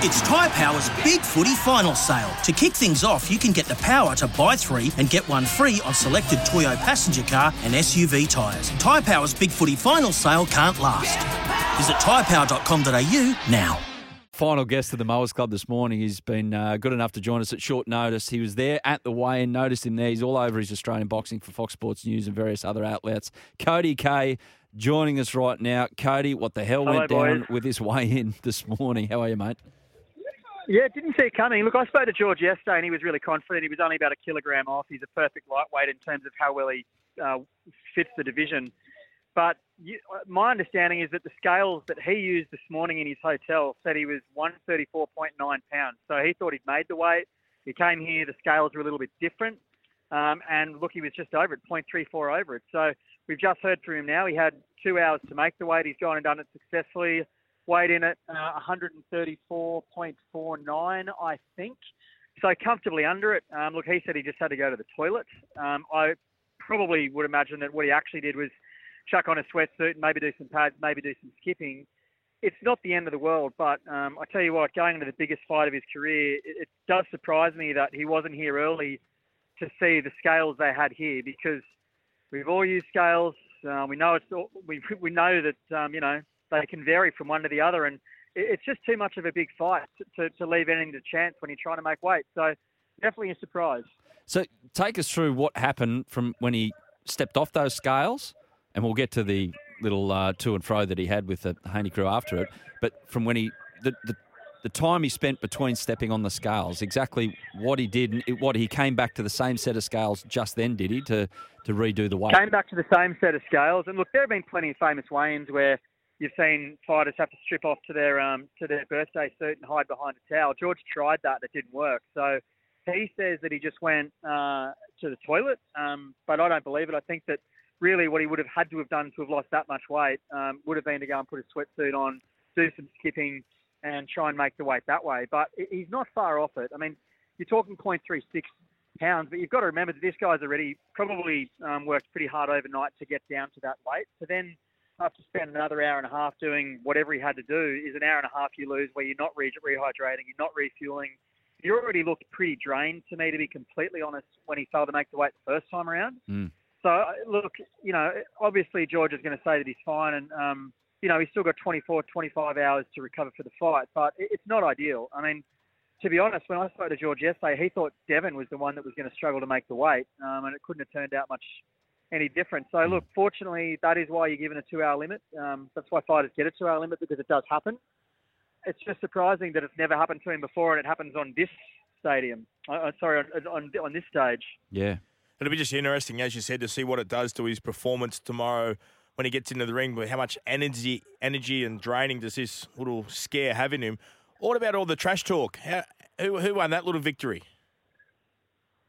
It's Tyre Power's Big Footy Final Sale. To kick things off, you can get the power to buy three and get one free on selected Toyo passenger car and SUV tyres. Tyre Power's Big Footy Final Sale can't last. Visit tyrepower.com.au now. Final guest of the Mowers Club this morning. He's been uh, good enough to join us at short notice. He was there at the weigh in, noticed him there. He's all over his Australian boxing for Fox Sports News and various other outlets. Cody Kaye joining us right now. Cody, what the hell Hello, went down boys. with this weigh in this morning? How are you, mate? Yeah, didn't see it coming. Look, I spoke to George yesterday, and he was really confident. He was only about a kilogram off. He's a perfect lightweight in terms of how well he uh, fits the division. But you, my understanding is that the scales that he used this morning in his hotel said he was 134.9 pounds. So he thought he'd made the weight. He came here, the scales were a little bit different. Um, and look, he was just over it, 0.34 over it. So we've just heard from him now. He had two hours to make the weight. He's gone and done it successfully. Weighed in at uh, 134.49, I think. So comfortably under it. Um, look, he said he just had to go to the toilet. Um, I probably would imagine that what he actually did was chuck on a sweatsuit and maybe do some pads, maybe do some skipping. It's not the end of the world, but um, I tell you what, going into the biggest fight of his career, it, it does surprise me that he wasn't here early to see the scales they had here because we've all used scales. Uh, we know it's all, we we know that um, you know they can vary from one to the other, and it's just too much of a big fight to, to, to leave anything to chance when you're trying to make weight. So definitely a surprise. So take us through what happened from when he stepped off those scales, and we'll get to the little uh, to and fro that he had with the Haney crew after it. But from when he the, the the time he spent between stepping on the scales, exactly what he did, and it- what he came back to the same set of scales just then, did he, to to redo the weight? Came back to the same set of scales, and look, there have been plenty of famous weigh-ins where you've seen fighters have to strip off to their um, to their birthday suit and hide behind a towel. George tried that, it didn't work. So he says that he just went uh, to the toilet, um, but I don't believe it. I think that really what he would have had to have done to have lost that much weight um, would have been to go and put a sweatsuit on, do some skipping, and try and make the weight that way. But he's not far off it. I mean, you're talking 0.36 pounds, but you've got to remember that this guy's already probably um, worked pretty hard overnight to get down to that weight. So then have to spend another hour and a half doing whatever he had to do is an hour and a half you lose where you're not re- rehydrating, you're not refueling. You already looked pretty drained to me, to be completely honest, when he failed to make the weight the first time around. Mm. So uh, look, you know, obviously George is going to say that he's fine, and um, you know he's still got 24, 25 hours to recover for the fight, but it's not ideal. I mean, to be honest, when I spoke to George yesterday, he thought Devin was the one that was going to struggle to make the weight, um, and it couldn't have turned out much any different. So look, fortunately, that is why you're given a two-hour limit. Um, that's why fighters get a two-hour limit because it does happen. It's just surprising that it's never happened to him before, and it happens on this stadium. Uh, uh, sorry, on, on on this stage. Yeah. It'll be just interesting, as you said, to see what it does to his performance tomorrow when he gets into the ring. But how much energy, energy and draining does this little scare have in him? What about all the trash talk? How, who, who won that little victory?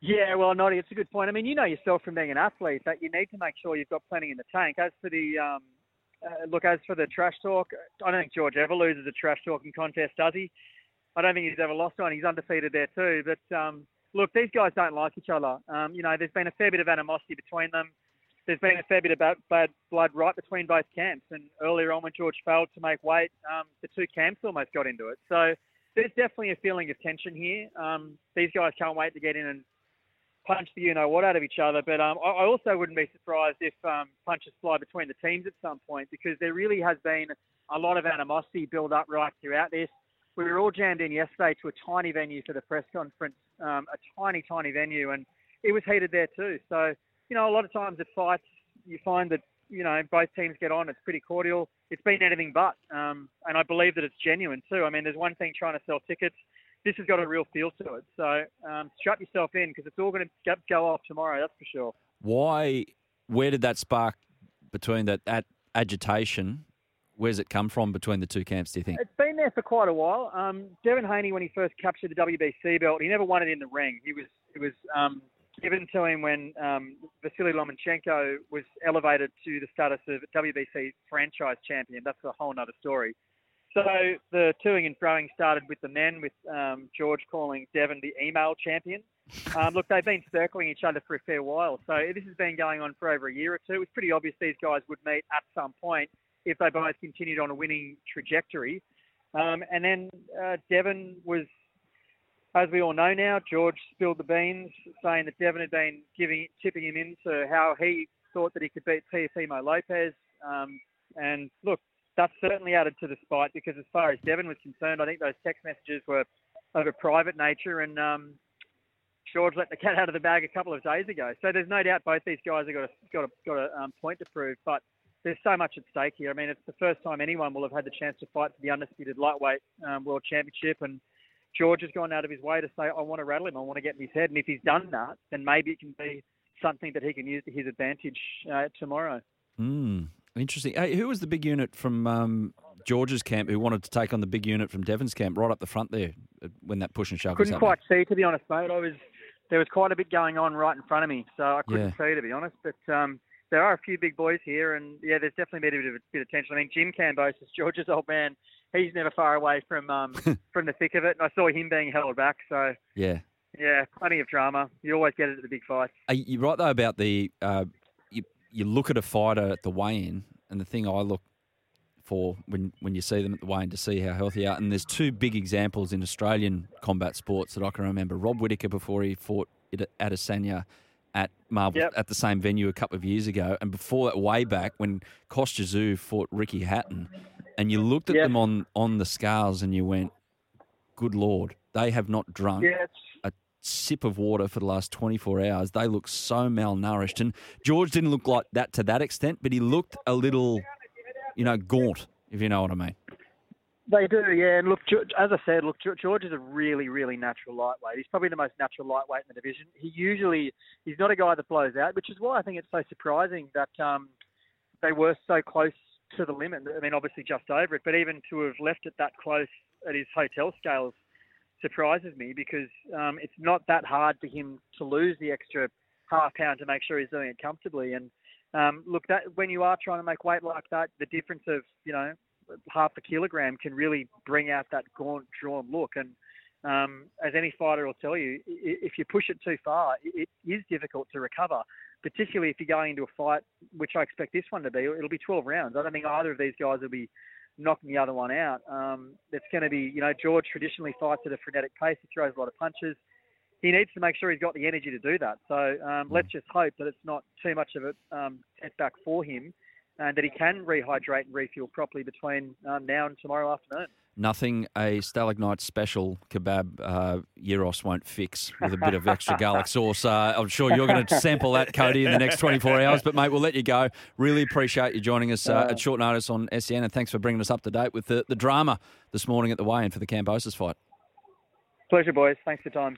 Yeah, well, Noddy, it's a good point. I mean, you know yourself from being an athlete that you need to make sure you've got plenty in the tank. As for the um, uh, look, as for the trash talk, I don't think George ever loses a trash talking contest, does he? I don't think he's ever lost one. He's undefeated there too. But um, look, these guys don't like each other. Um, you know, there's been a fair bit of animosity between them. There's been a fair bit of bad, blood right between both camps. And earlier on, when George failed to make weight, um, the two camps almost got into it. So there's definitely a feeling of tension here. Um, these guys can't wait to get in and punch the you know what out of each other. But um, I also wouldn't be surprised if um, punches fly between the teams at some point because there really has been a lot of animosity build up right throughout this. We were all jammed in yesterday to a tiny venue for the press conference, um, a tiny, tiny venue, and it was heated there too. So, you know, a lot of times at fights, you find that, you know, both teams get on, it's pretty cordial. It's been anything but. Um, and I believe that it's genuine too. I mean, there's one thing trying to sell tickets. This has got a real feel to it. So um, strap yourself in because it's all going to go off tomorrow, that's for sure. Why? Where did that spark between that at agitation? where's it come from between the two camps? Do you think? It's been there for quite a while. Um, Devin Haney, when he first captured the WBC belt, he never won it in the ring. He was it was um, given to him when um, Vasily Lomachenko was elevated to the status of WBC franchise champion. That's a whole other story. So the toing and throwing started with the men, with um, George calling Devin the email champion. Um, look, they've been circling each other for a fair while. So this has been going on for over a year or two. It was pretty obvious these guys would meet at some point if they both continued on a winning trajectory. Um, and then uh, Devin was, as we all know now, George spilled the beans, saying that Devin had been giving, tipping him into how he thought that he could beat Teofimo Lopez. Um, and look, that's certainly added to the spite because as far as Devin was concerned, I think those text messages were of a private nature and um, George let the cat out of the bag a couple of days ago. So there's no doubt both these guys have got a, got a, got a um, point to prove, but there's so much at stake here. I mean, it's the first time anyone will have had the chance to fight for the undisputed lightweight um, world championship, and George has gone out of his way to say, I want to rattle him, I want to get in his head. And if he's done that, then maybe it can be something that he can use to his advantage uh, tomorrow. Mm, interesting. Hey, who was the big unit from um, George's camp who wanted to take on the big unit from Devin's camp right up the front there uh, when that push and shove Couldn't quite see, to be honest, mate. I was there was quite a bit going on right in front of me, so I couldn't Yeah. see, to be honest. But um, there are a few big boys here, and yeah, there's definitely been a bit of, bit of tension. I mean, Jim Kambosos, George's old man, he's never far away from um, from the thick of it, and I saw him being held back. So Yeah. yeah, plenty of drama. You always get it at the big fights. Are you right though about the uh, you look at a fighter at the weigh-in, and the thing I look for when when you see them at the weigh-in to see how healthy they are, and there's two big examples in Australian combat sports that I can remember. Rob Whittaker before he fought at Adesanya at Marvel Yep. at the same venue a couple of years ago, and before that, way back when Kostya fought Ricky Hatton, and you looked at Yep. them on on the scales and you went, "Good lord, they have not drunk." A sip of water for the last 24 hours. They look so malnourished. And George didn't look like that to that extent, but he looked a little, you know, gaunt, if you know what I mean. They do, yeah. And look, as I said, look, George is a really, really natural lightweight. He's probably the most natural lightweight in the division. He usually, he's not a guy that blows out, which is why I think it's so surprising that um, they were so close to the limit. I mean, obviously just over it, but even to have left it that close at his hotel scales surprises me because um, it's not that hard for him to lose the extra half pound to make sure he's doing it comfortably. And um, look, that when you are trying to make weight like that, the difference of you know half a kilogram can really bring out that gaunt, drawn look. And um, as any fighter will tell you, if you push it too far, it it is difficult to recover, particularly if you're going into a fight, which I expect this one to be. It'll be 12 rounds. I don't think either of these guys will be knocking the other one out. Um, it's going to be, you know, George traditionally fights at a frenetic pace. He throws a lot of punches. He needs to make sure he's got the energy to do that. So um, let's just hope that it's not too much of a um, setback for him and that he can rehydrate and refuel properly between um, now and tomorrow afternoon. Nothing a Stalagmite special kebab uh, Euros won't fix with a bit of extra garlic sauce. Uh, I'm sure you're going to sample that, Cody, in the next 24 hours. But, mate, we'll let you go. Really appreciate you joining us uh, at short notice on SEN, and thanks for bringing us up to date with the, the drama this morning at the weigh-in for the Kambosos fight. Pleasure, boys. Thanks for your time.